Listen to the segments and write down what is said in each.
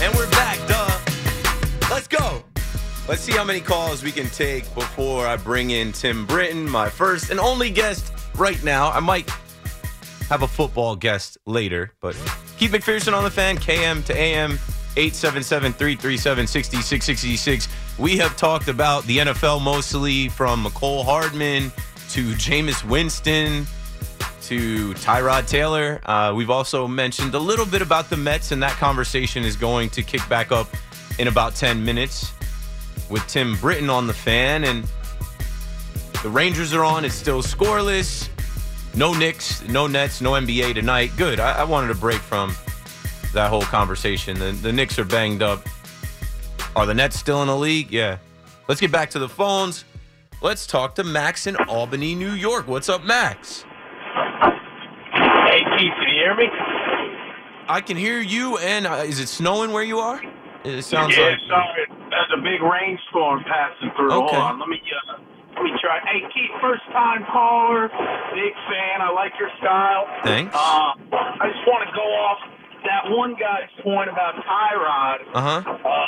And we're back, duh. Let's go. Let's see how many calls we can take before I bring in Tim Britton, my first and only guest right now. I might have a football guest later, but Keith McPherson on the fan, KM to AM, 877 337 6666. We have talked about the NFL mostly from Mecole Hardman to Jameis Winston to Tyrod Taylor. Uh, we've also mentioned a little bit about the Mets, and that conversation is going to kick back up in about 10 minutes with Tim Britton on the fan. And the Rangers are on. It's still scoreless. No Knicks, no Nets, no NBA tonight. Good. I, I wanted a break from that whole conversation. The, the Knicks are banged up. Are the Nets still in the league? Yeah. Let's get back to the phones. Let's talk to Max in Albany, New York. What's up, Max? Hey, Keith, can you hear me? I can hear you. And uh, is it snowing where you are? It sounds yeah, like. sorry. There's a big rainstorm passing through. Okay. Hold on, let me uh, let me try. Hey, Keith, first time caller, big fan. I like your style. Thanks. Uh, I just want to go off that one guy's point about Tyrod. Uh huh. Uh,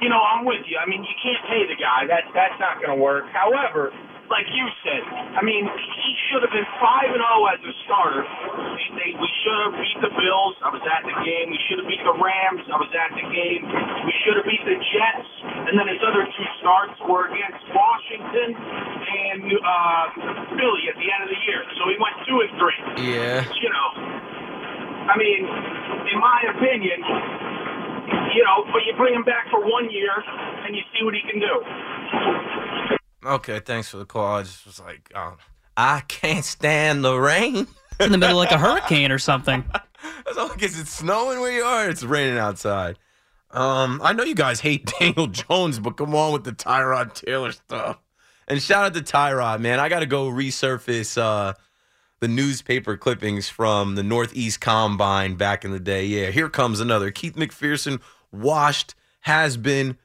you know, I'm with you. I mean, you can't pay the guy. That's that's not going to work. However, like you said, I mean, he should have been five and zero as a starter. They, they, we should have beat the Bills. I was at the game. We should have beat the Rams. I was at the game. We should have beat the Jets. And then his other two starts were against Washington and uh, Philly at the end of the year. So he went two and three. Yeah. You know, I mean, in my opinion, you know, but you bring him back for one year and you see what he can do. Okay, thanks for the call. I just was like, um, I can't stand the rain. in the middle of like a hurricane or something. That's all because it's snowing where you are. It's raining outside. Um, I know you guys hate Daniel Jones, but come on with the Tyrod Taylor stuff. And shout out to Tyrod, man. I got to go resurface uh, the newspaper clippings from the Northeast Combine back in the day. Yeah, here comes another Keith McPherson washed has been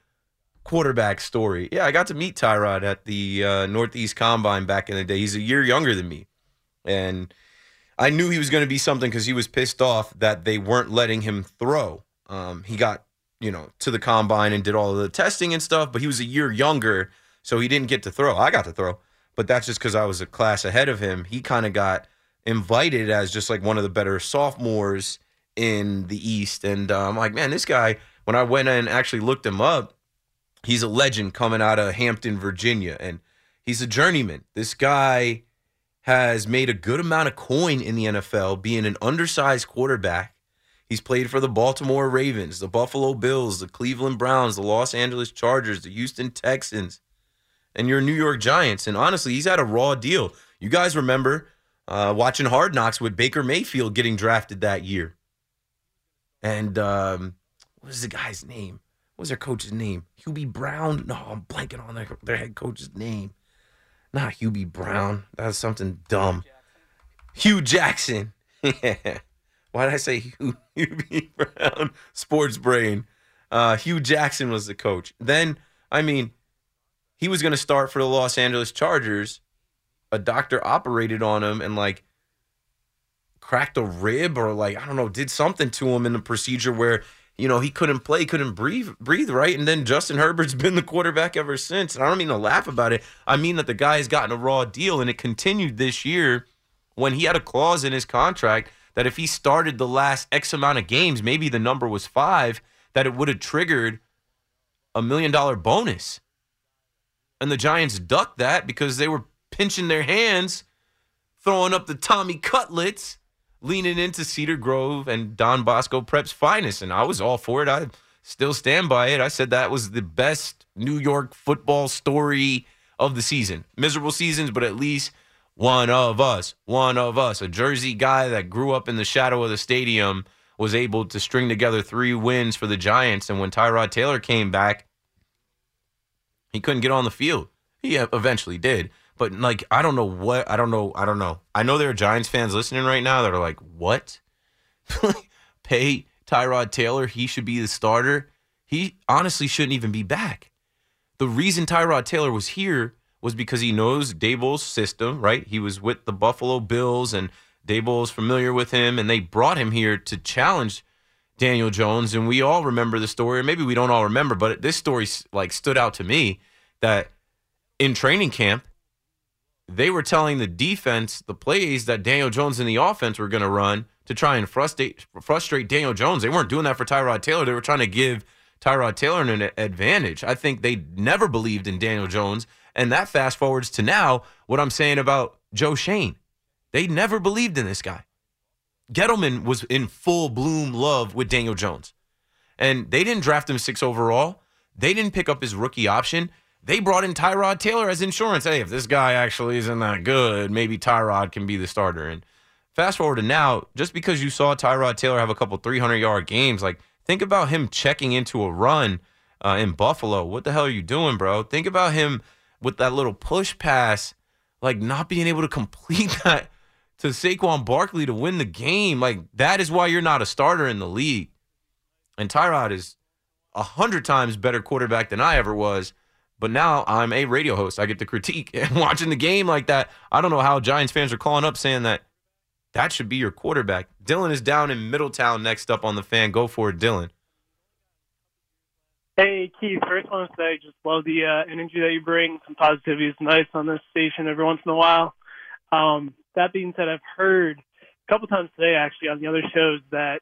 quarterback story. Yeah, I got to meet Tyrod at the uh, Northeast Combine back in the day. He's a year younger than me, and I knew he was going to be something because he was pissed off that they weren't letting him throw. Um, he got you know to the combine and did all of the testing and stuff, but he was a year younger, so he didn't get to throw. I got to throw, but that's just because I was a class ahead of him. He kind of got invited as just like one of the better sophomores in the East, and uh, I'm like, man, this guy. When I went and actually looked him up, he's a legend coming out of Hampton, Virginia, and he's a journeyman. This guy has made a good amount of coin in the NFL, being an undersized quarterback. He's played for the Baltimore Ravens, the Buffalo Bills, the Cleveland Browns, the Los Angeles Chargers, the Houston Texans, and your New York Giants. And honestly, he's had a raw deal. You guys remember uh, watching Hard Knocks with Baker Mayfield getting drafted that year. And um, what is the guy's name? What was their coach's name? Hubie Brown? No, I'm blanking on their, their head coach's name. Not Hubie Brown. That's something dumb. Hue Jackson. yeah. Why did I say Hugh, Hubie Brown? Sports brain. Uh, Hue Jackson was the coach. Then, I mean, he was going to start for the Los Angeles Chargers. A doctor operated on him and like cracked a rib or like I don't know, did something to him in the procedure where you know he couldn't play, couldn't breathe, breathe right. And then Justin Herbert's been the quarterback ever since. And I don't mean to laugh about it. I mean that the guy has gotten a raw deal, and it continued this year when he had a clause in his contract that if he started the last X amount of games, maybe the number was five, that it would have triggered a million dollar bonus. And the Giants ducked that because they were pinching their hands, throwing up the Tommy cutlets, leaning into Cedar Grove and Don Bosco Prep's finest. And I was all for it. I still stand by it. I said that was the best New York football story of the season. Miserable seasons, but at least one of us, one of us, a Jersey guy that grew up in the shadow of the stadium was able to string together three wins for the Giants. And when Tyrod Taylor came back, he couldn't get on the field. He eventually did. But like, I don't know what, I don't know, I don't know. I know there are Giants fans listening right now that are like, what? Pay Tyrod Taylor, he should be the starter. He honestly shouldn't even be back. The reason Tyrod Taylor was here was because he knows Daboll's system, right? He was with the Buffalo Bills and Daboll's familiar with him, and they brought him here to challenge Daniel Jones. And we all remember the story, or maybe we don't all remember, but this story like stood out to me that in training camp, they were telling the defense the plays that Daniel Jones and the offense were going to run to try and frustrate frustrate Daniel Jones. They weren't doing that for Tyrod Taylor. They were trying to give Tyrod Taylor an advantage. I think they never believed in Daniel Jones, and that fast forwards to now what I'm saying about Joe Schoen. They never believed in this guy. Gettleman was in full bloom love with Daniel Jones. And they didn't draft him six overall. They didn't pick up his rookie option. They brought in Tyrod Taylor as insurance. Hey, if this guy actually isn't that good, maybe Tyrod can be the starter. And fast forward to now, just because you saw Tyrod Taylor have a couple 300 yard games, like think about him checking into a run uh, in Buffalo. What the hell are you doing, bro? Think about him with that little push pass, like not being able to complete that to Saquon Barkley to win the game. Like that is why you're not a starter in the league. And Tyrod is a hundred times better quarterback than I ever was. But now I'm a radio host. I get to critique and watching the game like that. I don't know how Giants fans are calling up saying that that should be your quarterback. Dylan is down in Middletown next up on the fan. Go for it, Dylan. Hey, Keith. First, want to say, just love the uh, energy that you bring. Some positivity is nice on this station every once in a while. Um, that being said, I've heard a couple times today, actually, on the other shows, that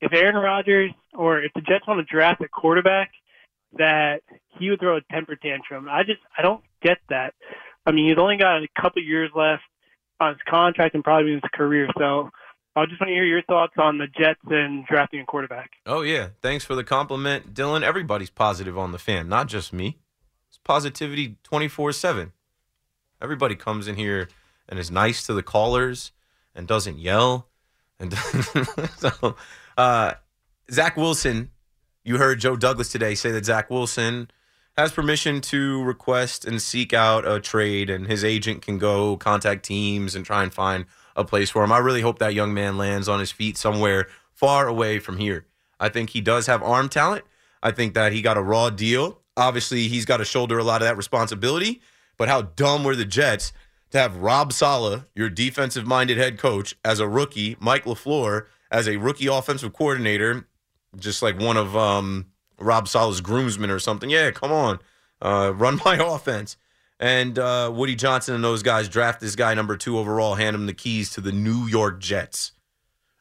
if Aaron Rodgers or if the Jets want to draft a quarterback, that he would throw a temper tantrum. I just I don't get that. I mean, he's only got a couple years left on his contract and probably in his career. So I just want to hear your thoughts on the Jets and drafting a quarterback. Oh yeah, thanks for the compliment, Dylan. Everybody's positive on the fan, not just me. It's positivity twenty four seven. Everybody comes in here and is nice to the callers and doesn't yell. And so, uh, Zach Wilson, you heard Joe Douglas today say that Zach Wilson has permission to request and seek out a trade, and his agent can go contact teams and try and find a place for him. I really hope that young man lands on his feet somewhere far away from here. I think he does have arm talent. I think that he got a raw deal. Obviously, he's got to shoulder a lot of that responsibility. But how dumb were the Jets to have Rob Saleh, your defensive minded head coach, as a rookie, Mike LaFleur as a rookie offensive coordinator, just like one of um, Rob Saleh's groomsmen or something. Yeah, come on, uh, run my offense. And uh, Woody Johnson and those guys draft this guy number two overall, hand him the keys to the New York Jets.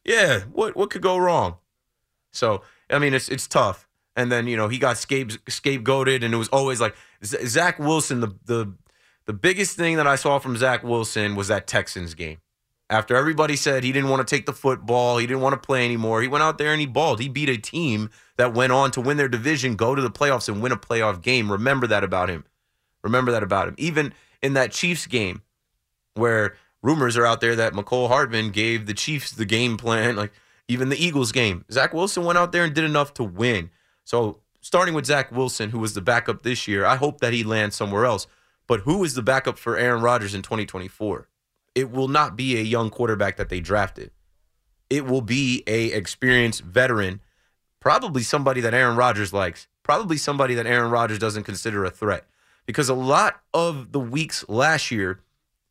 Yeah, what what could go wrong? So I mean, it's it's tough. And then you know he got scape, scapegoated, and it was always like Zach Wilson, the the the biggest thing that I saw from Zach Wilson was that Texans game. After everybody said he didn't want to take the football, he didn't want to play anymore, he went out there and he balled. He beat a team that went on to win their division, go to the playoffs, and win a playoff game. Remember that about him. Remember that about him. Even in that Chiefs game, where rumors are out there that Mecole Hardman gave the Chiefs the game plan, like even the Eagles game, Zach Wilson went out there and did enough to win. So, starting with Zach Wilson, who was the backup this year, I hope that he lands somewhere else. But who is the backup for Aaron Rodgers in 2024? It will not be a young quarterback that they drafted. It will be a experienced veteran, probably somebody that Aaron Rodgers likes, probably somebody that Aaron Rodgers doesn't consider a threat. Because a lot of the weeks last year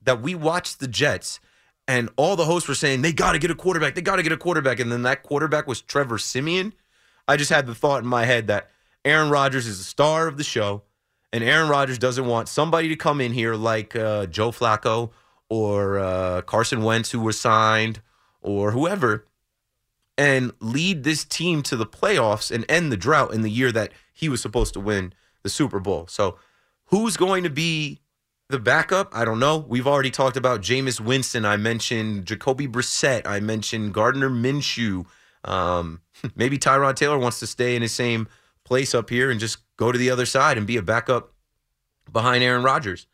that we watched the Jets and all the hosts were saying they got to get a quarterback, they got to get a quarterback, and then that quarterback was Trevor Siemian. I just had the thought in my head that Aaron Rodgers is the star of the show and Aaron Rodgers doesn't want somebody to come in here like uh, Joe Flacco or uh, Carson Wentz, who was signed, or whoever, and lead this team to the playoffs and end the drought in the year that he was supposed to win the Super Bowl. So, who's going to be the backup? I don't know. We've already talked about Jameis Winston. I mentioned Jacoby Brissett. I mentioned Gardner Minshew. Um, maybe Tyrod Taylor wants to stay in his same place up here and just go to the other side and be a backup behind Aaron Rodgers.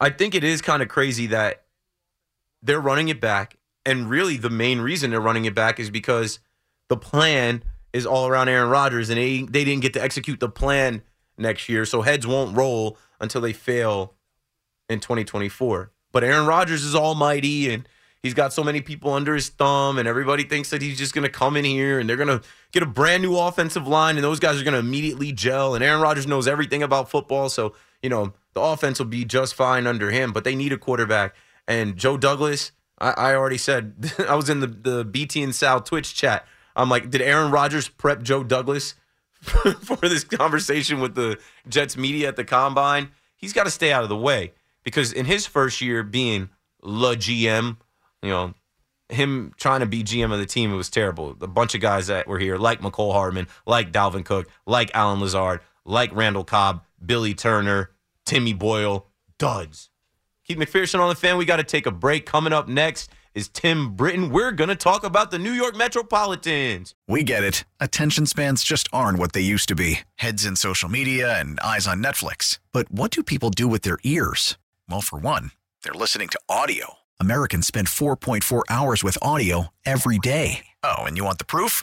I think it is kind of crazy that they're running it back. And really, the main reason they're running it back is because the plan is all around Aaron Rodgers, and they they didn't get to execute the plan next year. So heads won't roll until they fail in 2024. But Aaron Rodgers is almighty, and he's got so many people under his thumb, and everybody thinks that he's just going to come in here and they're going to get a brand new offensive line, and those guys are going to immediately gel. And Aaron Rodgers knows everything about football, so you know the offense will be just fine under him. But they need a quarterback, and Joe Douglas. I, I already said I was in the the BT and Sal Twitch chat. I'm like, did Aaron Rodgers prep Joe Douglas for this conversation with the Jets media at the combine? He's got to stay out of the way because in his first year being the GM, you know, him trying to be GM of the team, it was terrible. A bunch of guys that were here, like Mecole Hardman, like Dalvin Cook, like Allen Lazard, like Randall Cobb, Billy Turner, Timmy Boyle, duds. Keith McPherson on the fan. We got to take a break. Coming up next is Tim Britton. We're going to talk about the New York Metropolitans. We get it. Attention spans just aren't what they used to be heads in social media and eyes on Netflix. But what do people do with their ears? Well, for one, they're listening to audio. Americans spend 4.4 hours with audio every day. Oh, and you want the proof?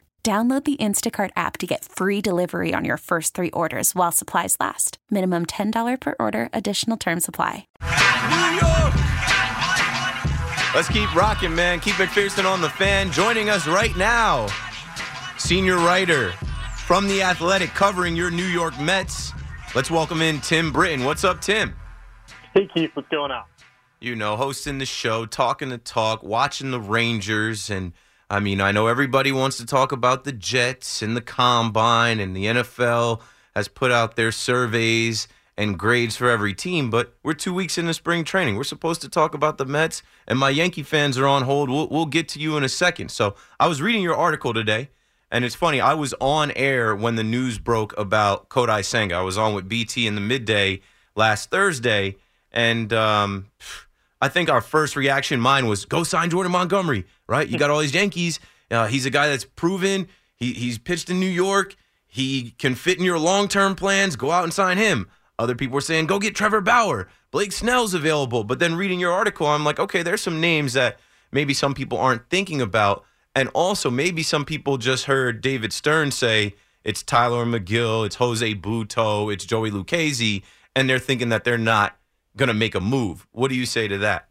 Download the Instacart app to get free delivery on your first three orders while supplies last. Minimum $10 per order, additional term supply. Let's keep rocking, man. Keith McPherson on the fan. Joining us right now, senior writer from The Athletic covering your New York Mets. Let's welcome in Tim Britton. What's up, Tim? Hey, Keith, what's going on? You know, hosting the show, talking the talk, watching the Rangers, and I mean, I know everybody wants to talk about the Jets and the combine, and the NFL has put out their surveys and grades for every team, but we're two weeks into spring training. We're supposed to talk about the Mets, and my Yankee fans are on hold. We'll, we'll get to you in a second. So I was reading your article today, and it's funny. I was on air when the news broke about Kodai Senga. I was on with BT in the midday last Thursday, and um, I think our first reaction, mine was go sign Jordan Montgomery, right? You got all these Yankees. Uh, he's a guy that's proven. He, he's pitched in New York. He can fit in your long term plans. Go out and sign him. Other people were saying, go get Trevor Bauer. Blake Snell's available. But then reading your article, I'm like, okay, there's some names that maybe some people aren't thinking about. And also, maybe some people just heard David Stearns say it's Tylor Megill, it's Jose Butto, it's Joey Lucchesi, and they're thinking that they're not going to make a move. What do you say to that?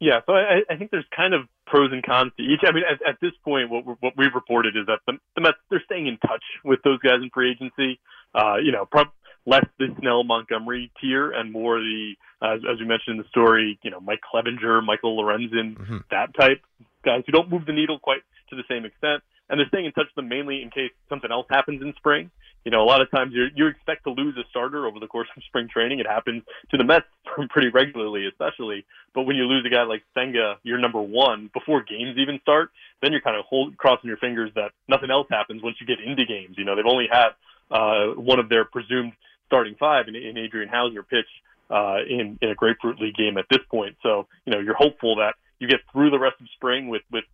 Yeah, so I, I think there's kind of pros and cons to each. I mean, at, at this point, what, what we've reported is that the, the Mets they're staying in touch with those guys in free agency. Uh, you know, prob- less the Snell Montgomery tier and more the, as, as we mentioned in the story, you know, Mike Clevinger, Michael Lorenzen, Mm-hmm. that type guys who don't move the needle quite to the same extent. And they're staying in touch with them mainly in case something else happens in spring. You know, a lot of times you you expect to lose a starter over the course of spring training. It happens to the Mets pretty regularly, especially. But when you lose a guy like Senga, you're number one before games even start. Then you're kind of hold, crossing your fingers that nothing else happens once you get into games. You know, they've only had uh, one of their presumed starting five in, in Adrian Houser pitch uh, in in a Grapefruit League game at this point. So you know, you're hopeful that you get through the rest of spring with with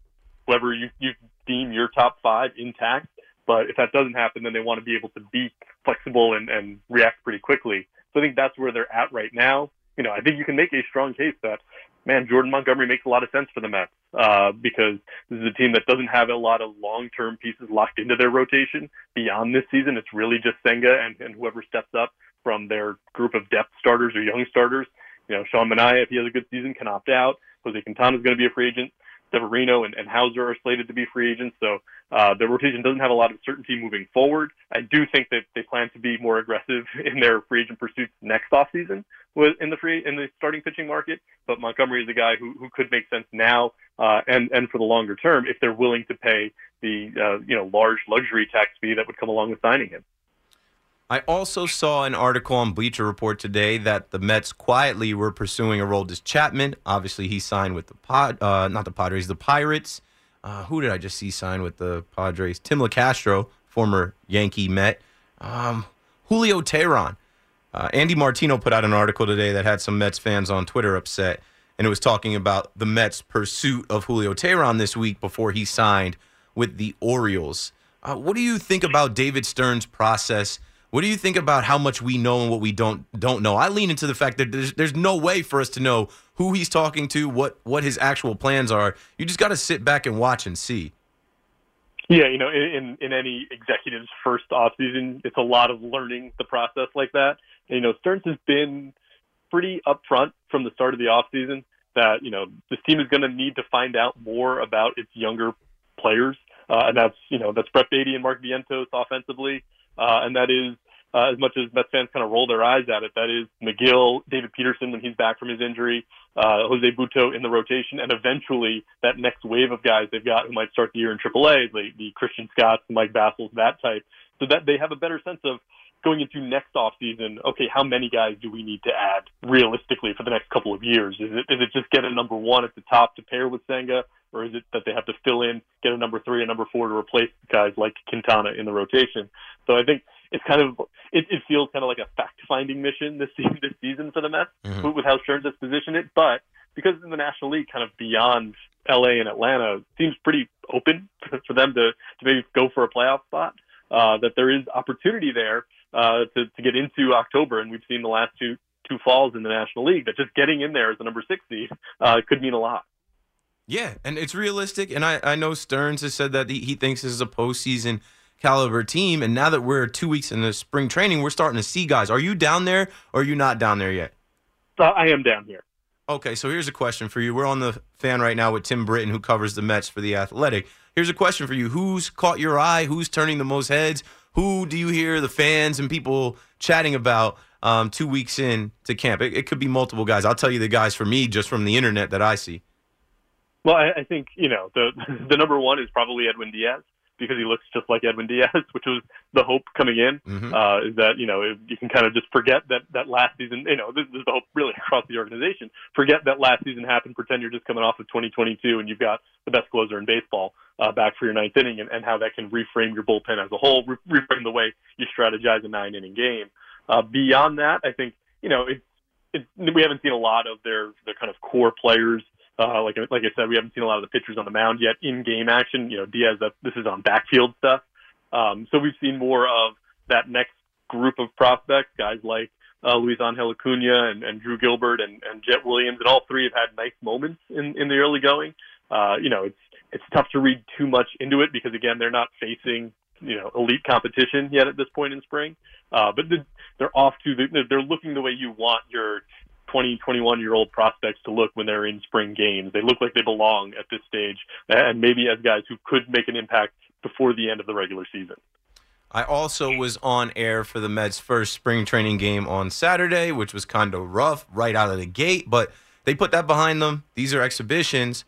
whoever you you deem your top five intact. But if that doesn't happen, then they want to be able to be flexible and, and react pretty quickly. So I think that's where they're at right now. You know, I think you can make a strong case that, man, Jordan Montgomery makes a lot of sense for the Mets uh, because this is a team that doesn't have a lot of long-term pieces locked into their rotation beyond this season. It's really just Senga and, and whoever steps up from their group of depth starters or young starters. You know, Sean Manaea, if he has a good season, can opt out. Jose Quintana is going to be a free agent Severino and, and Houser are slated to be free agents. So uh, the rotation doesn't have a lot of certainty moving forward. I do think that they plan to be more aggressive in their free agent pursuits next offseason in the free in the starting pitching market. But Montgomery is a guy who, who could make sense now uh, and and for the longer term if they're willing to pay the uh, you know large luxury tax fee that would come along with signing him. I also saw an article on Bleacher Report today that the Mets quietly were pursuing Aroldis Chapman. Obviously, he signed with the Pod, uh, not the Padres, the Pirates. Uh, who did I just see sign with the Padres? Tim Locastro, former Yankee Met. Um, Julio Teheran. Uh, Andy Martino put out an article today that had some Mets fans on Twitter upset, and it was talking about the Mets' pursuit of Julio Teheran this week before he signed with the Orioles. Uh, what do you think about David Stearns' process? What do you think about how much we know and what we don't don't know? I lean into the fact that there's, there's no way for us to know who he's talking to, what what his actual plans are. You just got to sit back and watch and see. Yeah, you know, in in any executive's first off season, it's a lot of learning the process like that. And, you know, Stearns has been pretty upfront from the start of the off season that you know this team is going to need to find out more about its younger players, uh, and that's you know that's Brett Baty and Mark Vientos offensively, uh, and that is uh, as much as Mets fans kind of roll their eyes at it, that is Megill, David Peterson when he's back from his injury, uh, Jose Butto in the rotation, and eventually that next wave of guys they've got who might start the year in AAA, the, the Christian Scotts, Mike Vasils, that type, so that they have a better sense of going into next offseason. Okay, how many guys do we need to add realistically for the next couple of years? Is it is it just get a number one at the top to pair with Senga, or is it that they have to fill in, get a number three, a number four to replace guys like Quintana in the rotation? So I think it's kind of it, it feels kind of like a fact finding mission this season, this season for the Mets mm-hmm. with how Stearns has positioned it. But because in the National League, kind of beyond LA and Atlanta, seems pretty open for them to to maybe go for a playoff spot. Uh, that there is opportunity there uh, to to get into October, and we've seen the last two two falls in the National League that just getting in there as the number six seed uh, could mean a lot. Yeah, and it's realistic. And I, I know Stearns has said that he, he thinks this is a postseason caliber team. And now that we're two weeks into spring training, we're starting to see guys. Are you down there or are you not down there yet? Uh, I am down here. Okay, so here's a question for you. We're on the fan right now with Tim Britton, who covers the Mets for the Athletic. Here's a question for you: Who's caught your eye? Who's turning the most heads? Who do you hear the fans and people chatting about um, two weeks in to camp? It, it, could be multiple guys. I'll tell you the guys for me just from the internet that I see. Well, I, I think you know the the number one is probably Edwin Diaz because he looks just like Edwin Diaz, which was the hope coming in. Mm-hmm. Uh, is that you know you can kind of just forget that that last season. You know this, this is the hope really across the organization. Forget that last season happened. Pretend you're just coming off of 2022 and you've got the best closer in baseball uh, back for your ninth inning, and, and how that can reframe your bullpen as a whole, re- reframe the way you strategize a nine inning game. Uh, beyond that, I think you know it, it, we haven't seen a lot of their their kind of core players uh, like like I said, we haven't seen a lot of the pitchers on the mound yet in game action. You know, Diaz, that this is on backfield stuff. Um, so we've seen more of that next group of prospects, guys like uh, Luis Angel Acuna and, and Drew Gilbert and, and Jett Williams, and all three have had nice moments in, in the early going. Uh, you know, it's it's tough to read too much into it because again, they're not facing you know elite competition yet at this point in spring. Uh, but the, they're off to the, they're looking the way you want your 20, 21 year old prospects to look when they're in spring games. They look like they belong at this stage, and maybe as guys who could make an impact before the end of the regular season. I also was on air for the Mets' first spring training game on Saturday, which was kind of rough right out of the gate, but they put that behind them. These are exhibitions.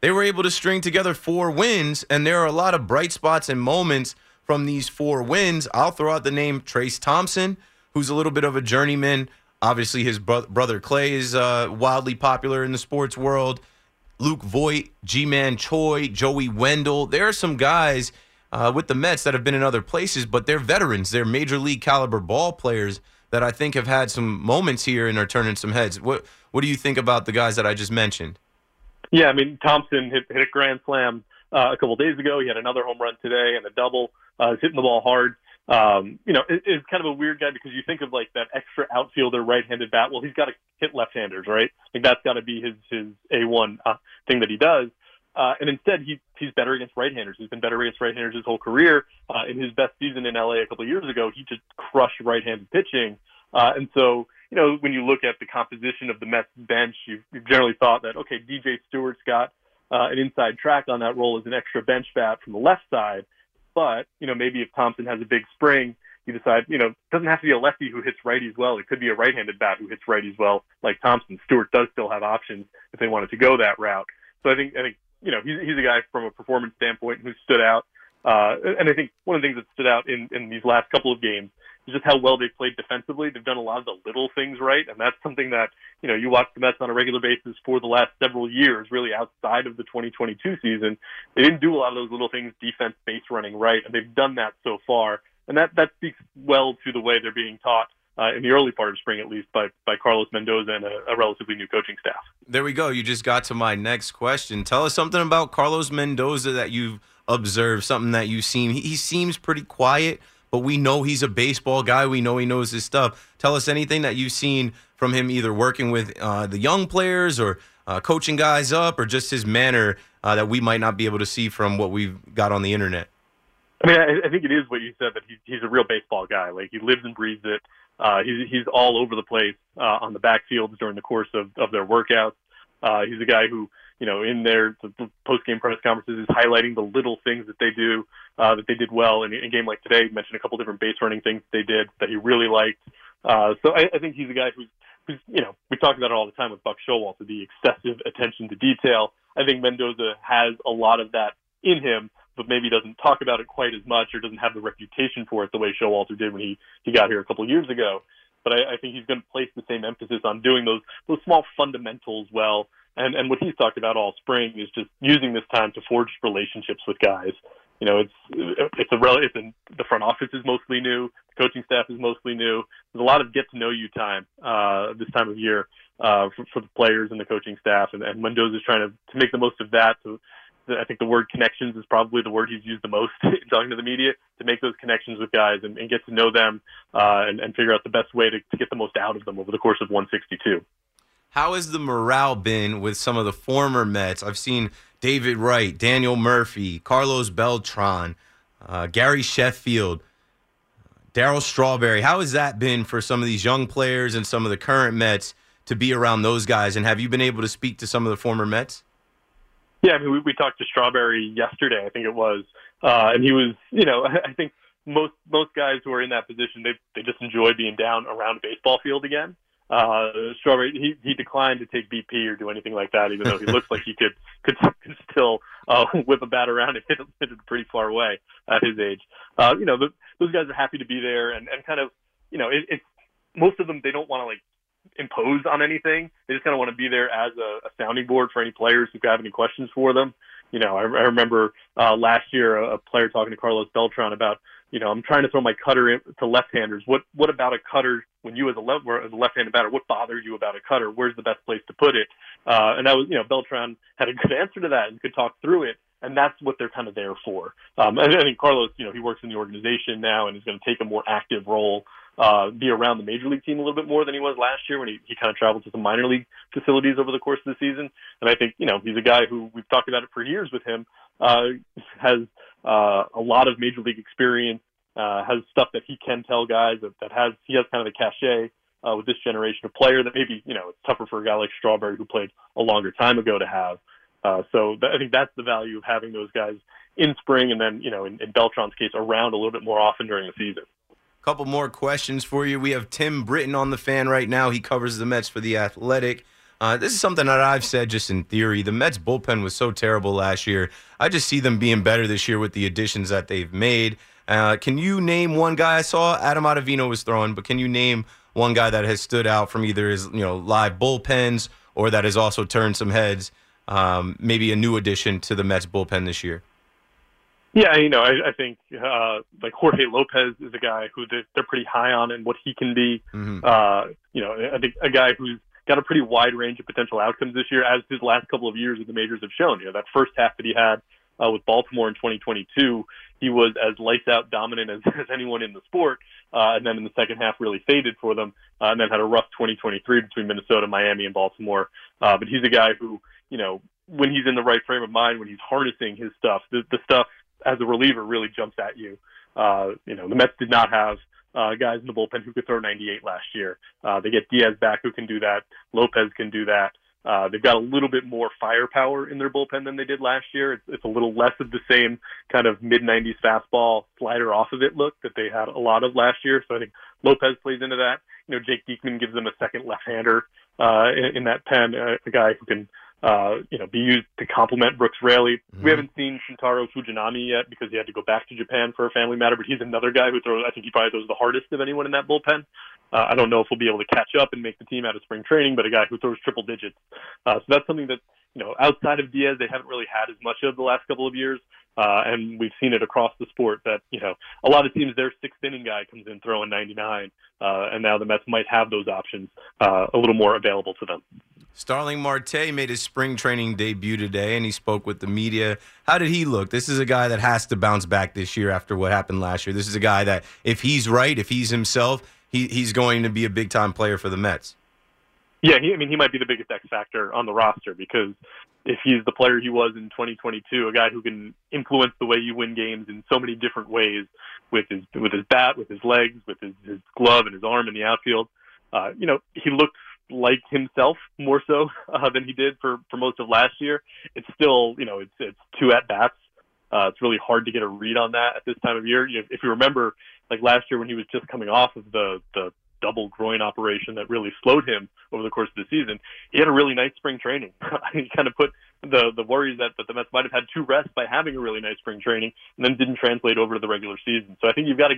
They were able to string together four wins, and there are a lot of bright spots and moments from these four wins. I'll throw out the name Trayce Thompson, who's a little bit of a journeyman. Obviously, his bro- brother Clay is uh, wildly popular in the sports world. Luke Voit, Ji-Man Choi, Joey Wendle. There are some guys uh, with the Mets that have been in other places, but they're veterans. They're major league caliber ball players that I think have had some moments here and are turning some heads. What What do you think about the guys that I just mentioned? Yeah, I mean Thompson hit, hit a grand slam uh, a couple days ago. He had another home run today and a double. Uh, he's hitting the ball hard um, you know, it, it's kind of a weird guy because you think of like that extra outfielder right-handed bat. Well, he's got to hit left-handers, right? Like that's got to be his his A1 uh, thing that he does. Uh, and instead, he he's better against right-handers. He's been better against right-handers his whole career. Uh, in his best season in LA a couple of years ago, he just crushed right-handed pitching. Uh, and so, you know, when you look at the composition of the Mets bench, you've, you've generally thought that okay, DJ Stewart's got uh, an inside track on that role as an extra bench bat from the left side. But, you know, maybe if Thompson has a big spring, you decide, you know, it doesn't have to be a lefty who hits righties well. It could be a right-handed bat who hits righties well, like Thompson. Stewart does still have options if they wanted to go that route. So I think, I think, you know, he's, he's a guy from a performance standpoint who stood out. Uh, and I think one of the things that stood out in, in these last couple of games just how well they've played defensively. They've done a lot of the little things right, and that's something that you know you watch the Mets on a regular basis for the last several years, really outside of the 2022 season. They didn't do a lot of those little things, defense, base running right, and they've done that so far, and that that speaks well to the way they're being taught. Uh, in the early part of spring, at least, by, by Carlos Mendoza and a, a relatively new coaching staff. There we go. You just got to my next question. Tell us something about Carlos Mendoza that you've observed, something that you've seen. He, he seems pretty quiet, but we know he's a baseball guy. We know he knows his stuff. Tell us anything that you've seen from him, either working with uh, the young players or uh, coaching guys up, or just his manner uh, that we might not be able to see from what we've got on the internet. I mean, I, think it is what you said that he, he's a real baseball guy. Like he lives and breathes it. Uh, he's he's all over the place uh, on the backfields during the course of of their workouts. Uh, he's a guy who you know, in their the, the post game press conferences is highlighting the little things that they do uh, that they did well. In, in a game like today, mentioned a couple different base running things they did that he really liked. Uh, so I, I think he's a guy who's, who's, you know, we talk about it all the time with Buck Showalter, the excessive attention to detail. I think Mendoza has a lot of that in him, but maybe doesn't talk about it quite as much or doesn't have the reputation for it the way Showalter did when he, he got here a couple years ago. But I, I think he's going to place the same emphasis on doing those those small fundamentals well and and what he's talked about all spring is just using this time to forge relationships with guys. You know, it's it's a rel- it's in, the front office is mostly new, the coaching staff is mostly new. There's a lot of get to know you time uh, this time of year uh, for, for the players and the coaching staff, and, and Mendoza is trying to to make the most of that. To, I think the word connections is probably the word he's used the most in talking to the media to make those connections with guys and, and get to know them uh, and, and figure out the best way to, to get the most out of them over the course of 162. How has the morale been with some of the former Mets? I've seen David Wright, Daniel Murphy, Carlos Beltran, uh, Gary Sheffield, Darryl Strawberry. How has that been for some of these young players and some of the current Mets to be around those guys? And have you been able to speak to some of the former Mets? Yeah, I mean, we, we talked to Strawberry yesterday, I think it was, uh, and he was, you know, I think most most guys who are in that position, they they just enjoy being down around a baseball field again uh, Strawberry, he, he declined to take BP or do anything like that, even though he looks like he could could, still uh, whip a bat around and hit it, hit it pretty far away at his age. Uh, you know, the, those guys are happy to be there and, and kind of, you know, it, it's most of them they don't want to like impose on anything. They just kind of want to be there as a, a sounding board for any players who have any questions for them. You know, I, I remember uh, last year a, a player talking to Carlos Beltran about you know, I'm trying to throw my cutter in, to left-handers. What what about a cutter when you as a left as a left-handed batter? What bothers you about a cutter? Where's the best place to put it? Uh, and that was you know Beltran had a good answer to that and could talk through it. And that's what they're kind of there for. Um, and I think Carlos, you know, he works in the organization now and is going to take a more active role, uh, be around the major league team a little bit more than he was last year when he, he kind of traveled to some minor league facilities over the course of the season. And I think, you know, he's a guy who we've talked about it for years with him, uh, has uh, a lot of major league experience, uh, has stuff that he can tell guys that, that has he has kind of the cachet uh, with this generation of player that maybe you know it's tougher for a guy like Strawberry who played a longer time ago to have. Uh, so th- I think that's the value of having those guys in spring and then you know in, in Beltran's case around a little bit more often during the season. Couple more questions for you. We have Tim Britton on the fan right now. He covers the Mets for the Athletic. Uh, this is something that I've said just in theory. The Mets bullpen was so terrible last year. I just see them being better this year with the additions that they've made. Uh, can you name one guy I saw? Adam Ottavino was throwing, but can you name one guy that has stood out from either his you know live bullpens or that has also turned some heads? Um, maybe a new addition to the Mets bullpen this year. Yeah, you know, I, I think uh, like Jorge Lopez is a guy who they're pretty high on and what he can be. Mm-hmm. Uh, you know, I think a guy who's got a pretty wide range of potential outcomes this year, as his last couple of years in the majors have shown. You know, that first half that he had uh, with Baltimore in 2022, he was as lights out dominant as, as anyone in the sport. Uh, and then in the second half, really faded for them, uh, and then had a rough 2023 between Minnesota, Miami, and Baltimore. Uh, but he's a guy who, you know, when he's in the right frame of mind, when he's harnessing his stuff, the, the stuff as a reliever really jumps at you. Uh, you know, the Mets did not have uh, guys in the bullpen who could throw 98 last year. Uh, they get Diaz back who can do that. Lopez can do that. Uh, they've got a little bit more firepower in their bullpen than they did last year. It's, it's a little less of the same kind of mid 90s fastball slider off of it look that they had a lot of last year. So I think Lopez plays into that. You know, Jake Diekman gives them a second left-hander uh, in, in that pen, uh, a guy who can uh, you know, be used to complement Brooks Raley. Mm-hmm. We haven't seen Shintaro Fujinami yet because he had to go back to Japan for a family matter, but he's another guy who throws, I think he probably throws the hardest of anyone in that bullpen. Uh, I don't know if we'll be able to catch up and make the team out of spring training, but a guy who throws triple digits. Uh, so that's something that, you know, outside of Diaz, they haven't really had as much of the last couple of years. Uh, and we've seen it across the sport that, you know, a lot of teams, their sixth inning guy comes in throwing 99. Uh, and now the Mets might have those options uh, a little more available to them. Starling Marte made his spring training debut today and he spoke with the media. How did he look? This is a guy that has to bounce back this year after what happened last year. This is a guy that, if he's right, if he's himself, he, he's going to be a big time player for the Mets. Yeah, he, I mean, he might be the biggest X factor on the roster because if he's the player he was in 2022, a guy who can influence the way you win games in so many different ways with his with his bat, with his legs, with his, his glove and his arm in the outfield. Uh, you know, he looks like himself more so uh, than he did for for most of last year. It's still, you know, it's it's two at bats. Uh, it's really hard to get a read on that at this time of year. If you remember, like last year when he was just coming off of the the double groin operation that really slowed him over the course of the season. He had a really nice spring training. he kind of put the the worries that, that the Mets might have had to rest by having a really nice spring training and then didn't translate over to the regular season. So I think you've got to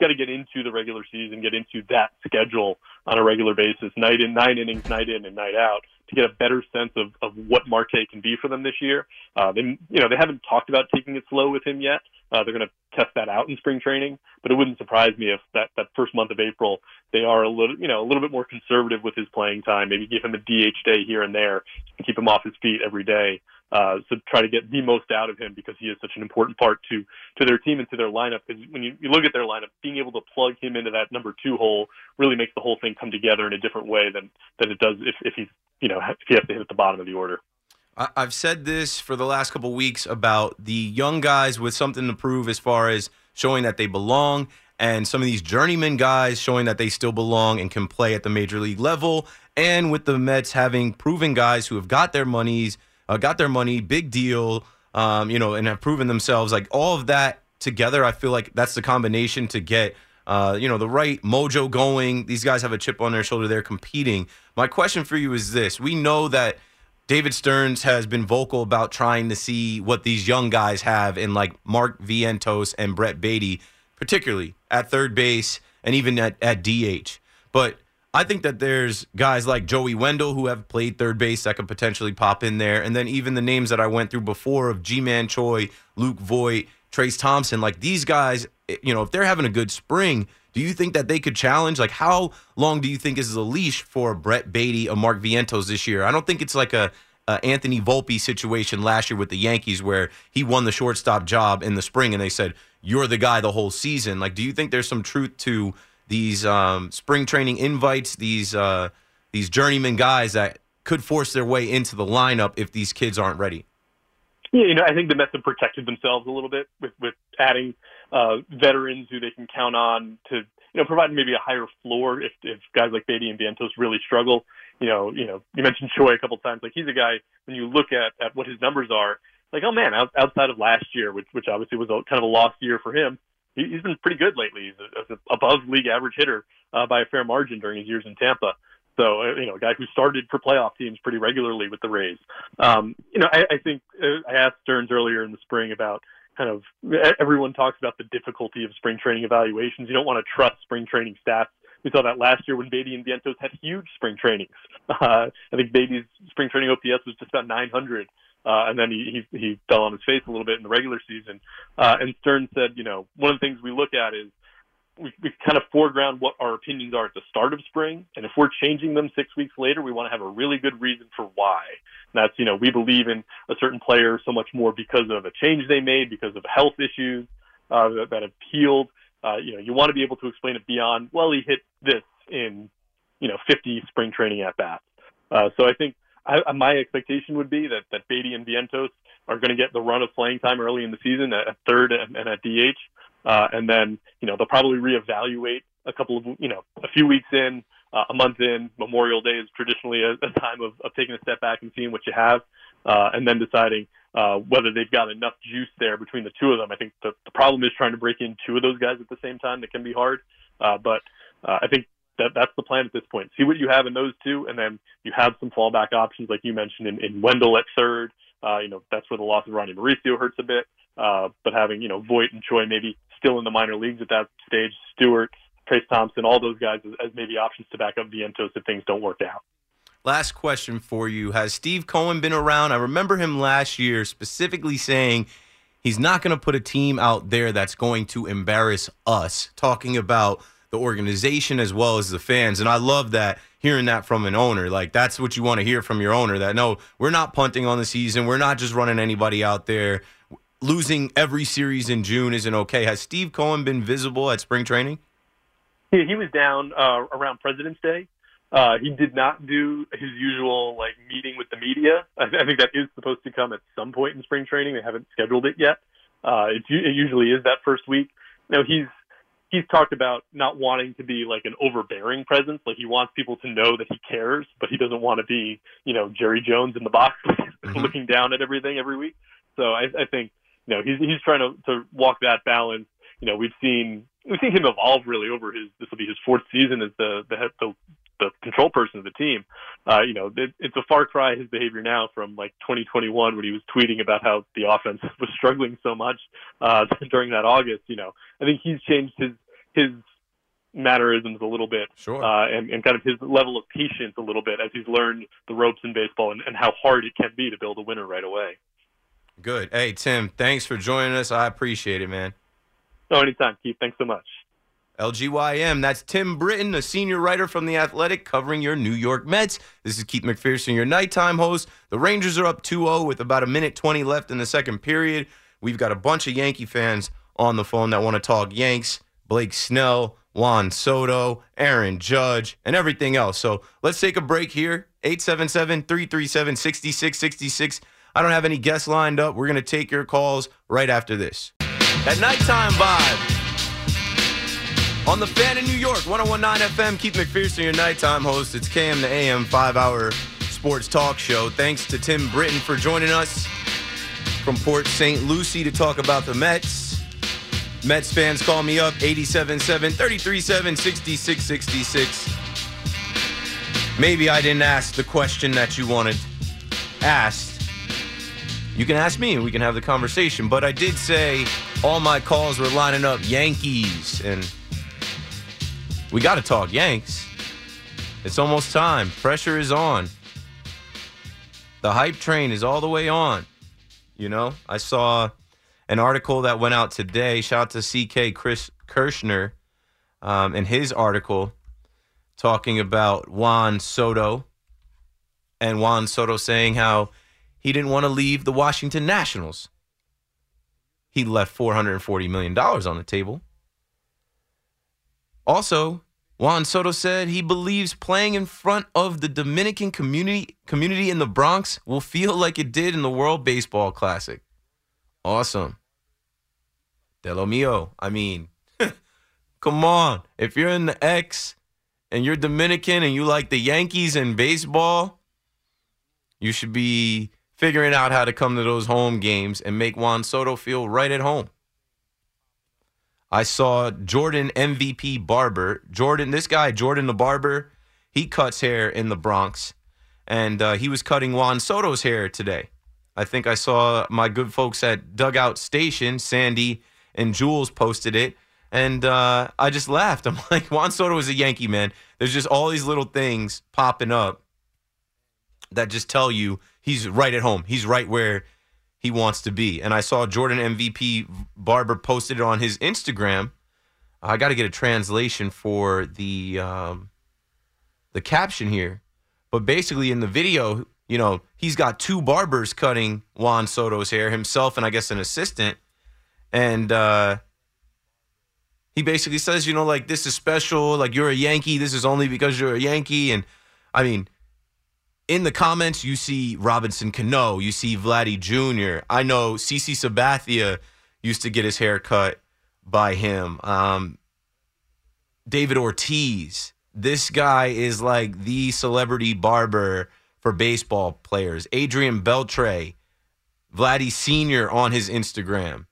got to get into the regular season, get into that schedule on a regular basis, night in, nine innings, night in and night out, to get a better sense of, of what Marte can be for them this year. Uh, they, you know, they haven't talked about taking it slow with him yet. Uh, they're going to test that out in spring training, but it wouldn't surprise me if that, that first month of April they are a little, you know, a little bit more conservative with his playing time. Maybe give him a DH day here and there keep him off his feet every day. Uh, so try to get the most out of him because he is such an important part to to their team and to their lineup. Because when you, you look at their lineup, being able to plug him into that number two hole really makes the whole thing come together in a different way than than it does if if he's you know if he has to hit at the bottom of the order. I've said this for the last couple weeks about the young guys with something to prove as far as showing that they belong, and some of these journeyman guys showing that they still belong and can play at the major league level, and with the Mets having proven guys who have got their monies, uh, got their money, big deal, um, you know, and have proven themselves. Like all of that together, I feel like that's the combination to get. Uh, you know, the right mojo going. These guys have a chip on their shoulder. They're competing. My question for you is this We know that David Stearns has been vocal about trying to see what these young guys have in like Mark Vientos and Brett Baty, particularly at third base and even at, at DH. But I think that there's guys like Joey Wendle who have played third base that could potentially pop in there. And then even the names that I went through before of Ji-Man Choi, Luke Voit, Trayce Thompson, like these guys, eh, you know, if they're having a good spring, do you think that they could challenge? Like, how long do you think is the leash for Brett Baty or Mark Vientos this year? I don't think it's like a, a Anthony Volpe situation last year with the Yankees where he won the shortstop job in the spring and they said you're the guy the whole season. Like, do you think there's some truth to these um, spring training invites, these uh, these journeyman guys that could force their way into the lineup if these kids aren't ready? Yeah, you know, I think the Mets have protected themselves a little bit with with adding uh, veterans who they can count on to you know provide maybe a higher floor if if guys like Baty and Vientos really struggle. You know, you know, you mentioned Choi a couple times. Like he's a guy when you look at at what his numbers are, like oh man, outside of last year, which which obviously was a, kind of a lost year for him, he's been pretty good lately. He's above league average hitter uh, by a fair margin during his years in Tampa. So, uh, you know, a guy who started for playoff teams pretty regularly with the Rays. Um, you know, I, I think uh, I asked Stearns earlier in the spring about kind of everyone talks about the difficulty of spring training evaluations. You don't want to trust spring training stats. We saw that last year when Baty and Vientos had huge spring trainings. Uh, I think Baty's spring training OPS was just about 900. Uh, and then he, he he fell on his face a little bit in the regular season. Uh, and Stearns said, you know, one of the things we look at is we, we kind of foreground what our opinions are at the start of spring, and if we're changing them six weeks later, we want to have a really good reason for why. And that's you know we believe in a certain player so much more because of a change they made, because of health issues uh, that, that have. Uh, you know, you want to be able to explain it beyond. Well, he hit this in you know 50 spring training at bats. Uh, so I think I, my expectation would be that that Baty and Vientos are going to get the run of playing time early in the season at, at third and, and at DH. Uh, and then, you know, they'll probably reevaluate a couple of, you know, a few weeks in, uh, a month in, Memorial Day is traditionally a, a time of, of taking a step back and seeing what you have, uh, and then deciding uh, whether they've got enough juice there between the two of them. I think the, the problem is trying to break in two of those guys at the same time. That can be hard, uh, but uh, I think that that's the plan at this point. See what you have in those two, and then you have some fallback options, like you mentioned, in, in Wendle at third. Uh, you know, that's where the loss of Ronnie Mauricio hurts a bit. Uh, but having, you know, Voit and Choi maybe still in the minor leagues at that stage, Stewart, Trayce Thompson, all those guys as, as maybe options to back up Vientos if things don't work out. Last question for you. Has Steve Cohen been around? I remember him last year specifically saying he's not going to put a team out there that's going to embarrass us, talking about the organization as well as the fans. And I love that hearing that from an owner. Like that's what you want to hear from your owner that no, we're not punting on the season. We're not just running anybody out there. Losing every series in June isn't okay. Has Steve Cohen been visible at spring training? He, he was down uh, around President's Day. Uh, he did not do his usual like meeting with the media. I, I think that is supposed to come at some point in spring training. They haven't scheduled it yet. Uh, it, it usually is that first week. Now he's he's talked about not wanting to be like an overbearing presence. Like he wants people to know that he cares, but he doesn't want to be, you know, Jerry Jones in the box mm-hmm. looking down at everything every week. So I, I think, you know, he's he's trying to, to walk that balance. You know, we've seen we've seen him evolve really over his this will be his fourth season as the the head the, the control person of the team. Uh, you know, it, it's a far cry his behavior now from like 2021 when he was tweeting about how the offense was struggling so much uh, during that August. You know, I think he's changed his his mannerisms a little bit, sure. uh, and, and kind of his level of patience a little bit as he's learned the ropes in baseball and, and how hard it can be to build a winner right away. Good. Hey, Tim, thanks for joining us. I appreciate it, man. No, anytime, Keith. Thanks so much. LGYM. That's Tim Britton, a senior writer from The Athletic, covering your New York Mets. This is Keith McPherson, your nighttime host. The Rangers are up 2 0 with about a minute 20 left in the second period. We've got a bunch of Yankee fans on the phone that want to talk Yanks. Blake Snell, Juan Soto, Aaron Judge, and everything else. So let's take a break here. 877 337 6666. I don't have any guests lined up. We're going to take your calls right after this. At Nighttime Vibe on the fan in New York, 1019 FM, Keith McPherson, your nighttime host. It's KM the AM five hour sports talk show. Thanks to Tim Britton for joining us from Port St. Lucie to talk about the Mets. Mets fans call me up 877 337 6666. Maybe I didn't ask the question that you wanted asked. You can ask me and we can have the conversation. But I did say all my calls were lining up Yankees, and we got to talk Yanks. It's almost time. Pressure is on. The hype train is all the way on. You know, I saw an article that went out today. Shout out to CK Chris Kirschner um, in his article talking about Juan Soto and Juan Soto saying how he didn't want to leave the Washington Nationals. He left $440 million on the table. Also, Juan Soto said he believes playing in front of the Dominican community community in the Bronx will feel like it did in the World Baseball Classic. Awesome. De lo mio. I mean, come on. If you're in the X and you're Dominican and you like the Yankees and baseball, you should be figuring out how to come to those home games and make Juan Soto feel right at home. I saw Jordan MVP Barber. Jordan, this guy, Jordan the Barber, he cuts hair in the Bronx. And uh, he was cutting Juan Soto's hair today. I think I saw my good folks at Dugout Station, Sandy and Jules posted it. And uh, I just laughed. I'm like, Juan Soto is a Yankee, man. There's just all these little things popping up that just tell you he's right at home. He's right where he wants to be. And I saw Jordan MVP Barber posted on his Instagram. I got to get a translation for the um, the caption here. But basically, in the video, you know, he's got two barbers cutting Juan Soto's hair, himself and I guess an assistant. And uh, he basically says, you know, like, this is special. Like, you're a Yankee. This is only because you're a Yankee. And I mean, in the comments, you see Robinson Cano, you see Vladdy Jr. I know CC Sabathia used to get his hair cut by him. Um, David Ortiz, this guy is like the celebrity barber for baseball players. Adrian Beltre, Vladdy Sr. on his Instagram.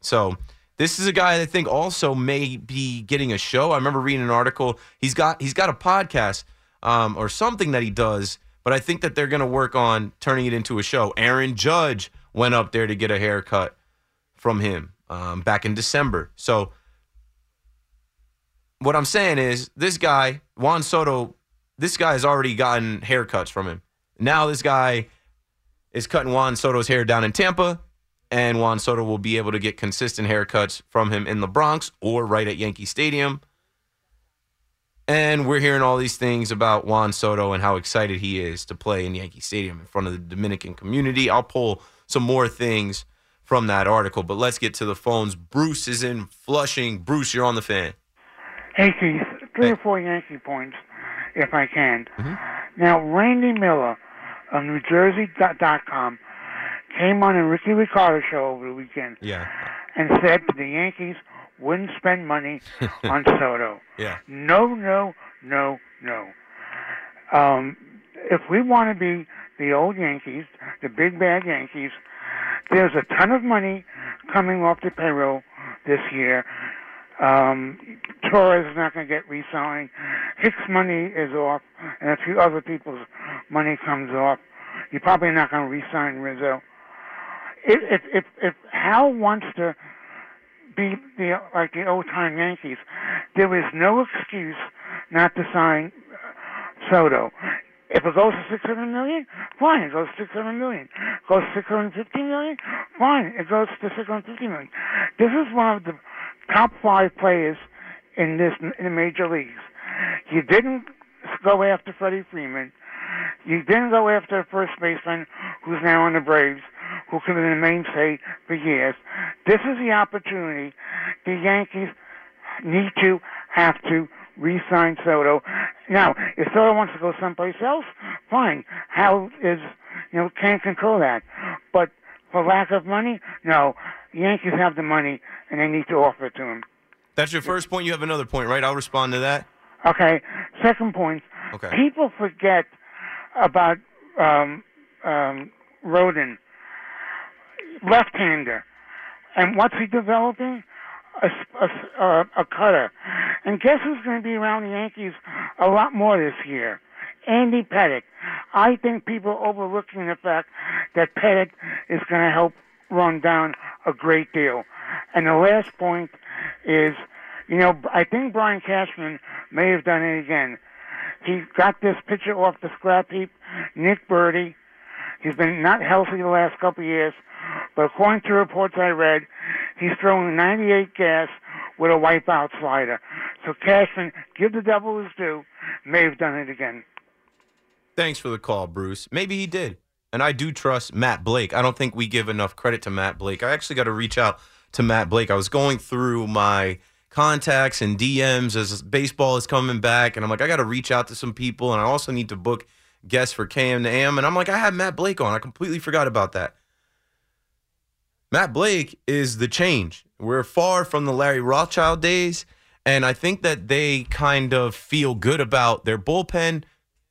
So this is a guy I think also may be getting a show. I remember reading an article. He's got he's got a podcast um, or something that he does, but I think that they're going to work on turning it into a show. Aaron Judge went up there to get a haircut from him um, back in December. So what I'm saying is this guy Juan Soto, this guy has already gotten haircuts from him. Now this guy is cutting Juan Soto's hair down in Tampa and Juan Soto will be able to get consistent haircuts from him in the Bronx or right at Yankee Stadium. And we're hearing all these things about Juan Soto and how excited he is to play in Yankee Stadium in front of the Dominican community. I'll pull some more things from that article, but let's get to the phones. Bruce is in Flushing. Bruce, you're on the fan. Hey, Keith, three or four Yankee points, if I can. Mm-hmm. Now, Randy Miller of NewJersey.com came on a Ricky Ricardo show over the weekend Yeah. and said to the Yankees wouldn't spend money on Soto. Yeah. No, no, no, no. Um, if we want to be the old Yankees, the big bad Yankees, there's a ton of money coming off the payroll this year. Um, Torres is not going to get re-signed. Hicks' money is off, and a few other people's money comes off. You're probably not going to re-sign Rizzo. If if if, if Hal wants to be the like the old time Yankees, there is no excuse not to sign uh, Soto. If it goes to six hundred million, fine. It goes to six hundred million. It goes to six hundred fifty million, fine. It goes to six hundred fifty million. This is one of the top five players in this in the major leagues. You didn't go after Freddie Freeman. You didn't go after a first baseman who's now on the Braves, who could have been a mainstay for years. This is the opportunity. The Yankees need to have to re-sign Soto. Now, if Soto wants to go someplace else, fine. Hal is, you know, can't control that. But for lack of money, no. The Yankees have the money, and they need to offer it to him. That's your first point. You have another point, right? I'll respond to that. Okay. Second point. Okay. People forget about um, um, Rodon, left-hander, and what's he developing? A, a, a, cutter. And guess who's going to be around the Yankees a lot more this year? Andy Pettitte. I think people are overlooking the fact that Pettitte is going to help Rodon a great deal. And the last point is, you know, I think Brian Cashman may have done it again. He got this pitcher off the scrap heap, Nick Burdi. He's been not healthy the last couple of years, but according to reports I read, he's throwing 98 gas with a wipeout slider. So Cashman, give the devil his due, may have done it again. Thanks for the call, Bruce. Maybe he did. And I do trust Matt Blake. I don't think we give enough credit to Matt Blake. I actually got to reach out to Matt Blake. I was going through my contacts and DMs as baseball is coming back, and I'm like, I got to reach out to some people, and I also need to book guests for KM to AM. And I'm like, I had Matt Blake on. I completely forgot about that. Matt Blake is the change. We're far from the Larry Rothschild days, and I think that they kind of feel good about their bullpen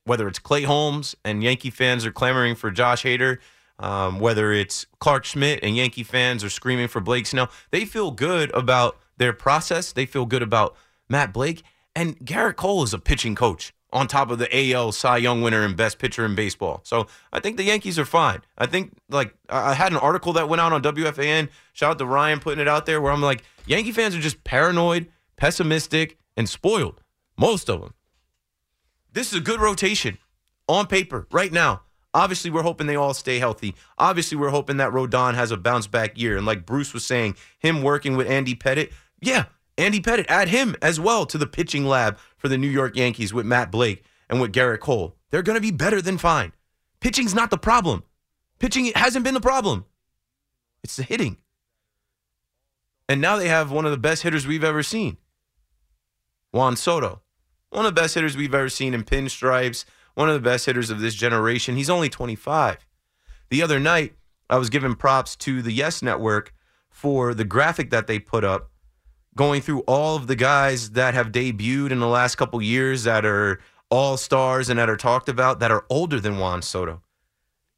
whether it's Clay Holmes and Yankee fans are clamoring for Josh Hader, um, whether it's Clarke Schmidt and Yankee fans are screaming for Blake Snell, they feel good about their process. They feel good about Matt Blake. And Gerrit Cole is a pitching coach on top of the AL Cy Young winner and best pitcher in baseball. So I think the Yankees are fine. I think, like, I had an article that went out on WFAN. Shout out to Ryan putting it out there where I'm like, Yankee fans are just paranoid, pessimistic, and spoiled. Most of them. This is a good rotation on paper right now. Obviously, we're hoping they all stay healthy. Obviously, we're hoping that Rodon has a bounce back year. And like Bruce was saying, him working with Andy Pettitte, yeah, Andy Pettitte, add him as well to the pitching lab for the New York Yankees with Matt Blake and with Gerrit Cole. They're going to be better than fine. Pitching's not the problem. Pitching hasn't been the problem. It's the hitting. And now they have one of the best hitters we've ever seen, Juan Soto one of the best hitters we've ever seen in pinstripes, one of the best hitters of this generation. He's only 25. The other night, I was giving props to the Yes Network for the graphic that they put up going through all of the guys that have debuted in the last couple years that are all stars and that are talked about that are older than Juan Soto.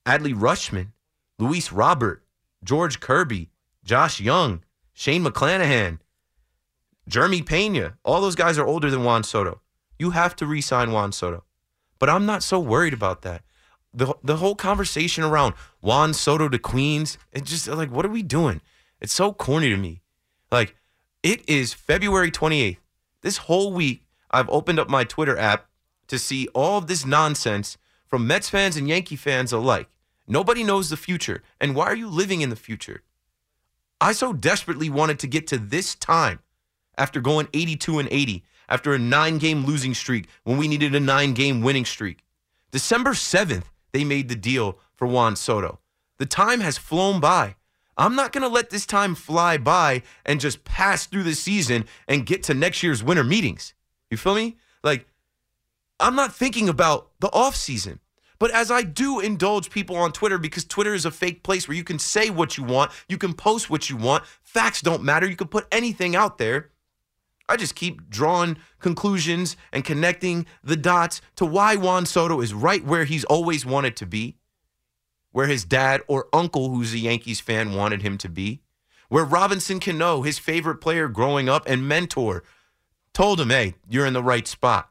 Adley Rutschman, Luis Robert, George Kirby, Josh Jung, Shane McClanahan, Jeremy Pena. All those guys are older than Juan Soto. You have to re sign Juan Soto. But I'm not so worried about that. The, the whole conversation around Juan Soto to Queens, it's just like, what are we doing? It's so corny to me. Like, it is February 28th. This whole week, I've opened up my Twitter app to see all of this nonsense from Mets fans and Yankee fans alike. Nobody knows the future. And why are you living in the future? I so desperately wanted to get to this time after going 82 and 80, after a nine game losing streak when we needed a nine game winning streak. December 7th, they made the deal for Juan Soto. The time has flown by. I'm not going to let this time fly by and just pass through the season and get to next year's winter meetings. You feel me? Like, I'm not thinking about the offseason. But as I do indulge people on Twitter, because Twitter is a fake place where you can say what you want, you can post what you want, facts don't matter, you can put anything out there. I just keep drawing conclusions and connecting the dots to why Juan Soto is right where he's always wanted to be, where his dad or uncle, who's a Yankees fan, wanted him to be, where Robinson Cano, his favorite player growing up and mentor, told him, hey, you're in the right spot.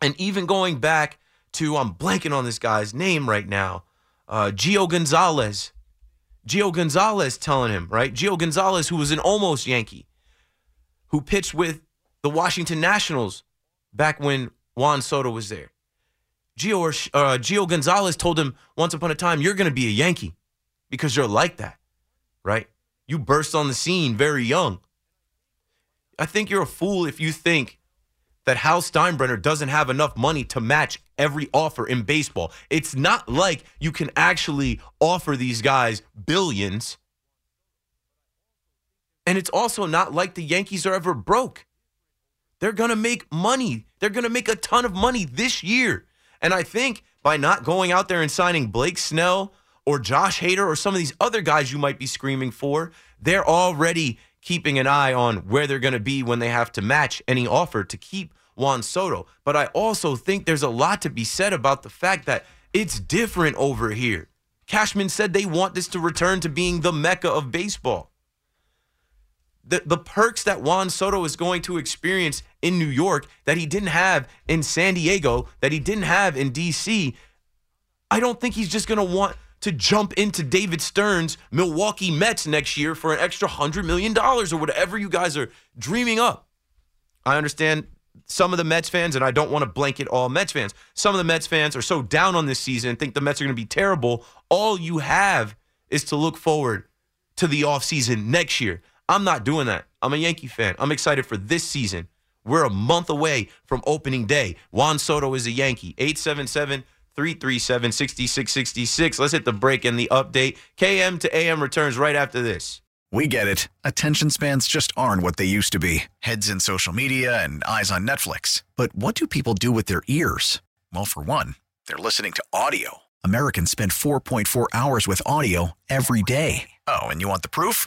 And even going back to, I'm blanking on this guy's name right now, uh, Gio Gonzalez. Gio Gonzalez telling him, right? Gio Gonzalez, who was an almost Yankee who pitched with the Washington Nationals back when Juan Soto was there. Gio, uh, Gio Gonzalez told him once upon a time, you're going to be a Yankee because you're like that, right? You burst on the scene very young. I think you're a fool if you think that Hal Steinbrenner doesn't have enough money to match every offer in baseball. It's not like you can actually offer these guys billions and it's also not like the Yankees are ever broke. They're going to make money. They're going to make a ton of money this year. And I think by not going out there and signing Blake Snell or Josh Hader or some of these other guys you might be screaming for, they're already keeping an eye on where they're going to be when they have to match any offer to keep Juan Soto. But I also think there's a lot to be said about the fact that it's different over here. Cashman said they want this to return to being the mecca of baseball the, the perks that Juan Soto is going to experience in New York that he didn't have in San Diego, that he didn't have in DC, I don't think he's just going to want to jump into David Stearns' Milwaukee Mets next year for an extra $100 million or whatever you guys are dreaming up. I understand some of the Mets fans, and I don't want to blanket all Mets fans. Some of the Mets fans are so down on this season and think the Mets are going to be terrible. All you have is to look forward to the offseason next year. I'm not doing that. I'm a Yankee fan. I'm excited for this season. We're a month away from opening day. Juan Soto is a Yankee. 877 337 6666. Let's hit the break and the update. KM to AM returns right after this. We get it. Attention spans just aren't what they used to be heads in social media and eyes on Netflix. But what do people do with their ears? Well, for one, they're listening to audio. Americans spend 4.4 hours with audio every day. Oh, and you want the proof?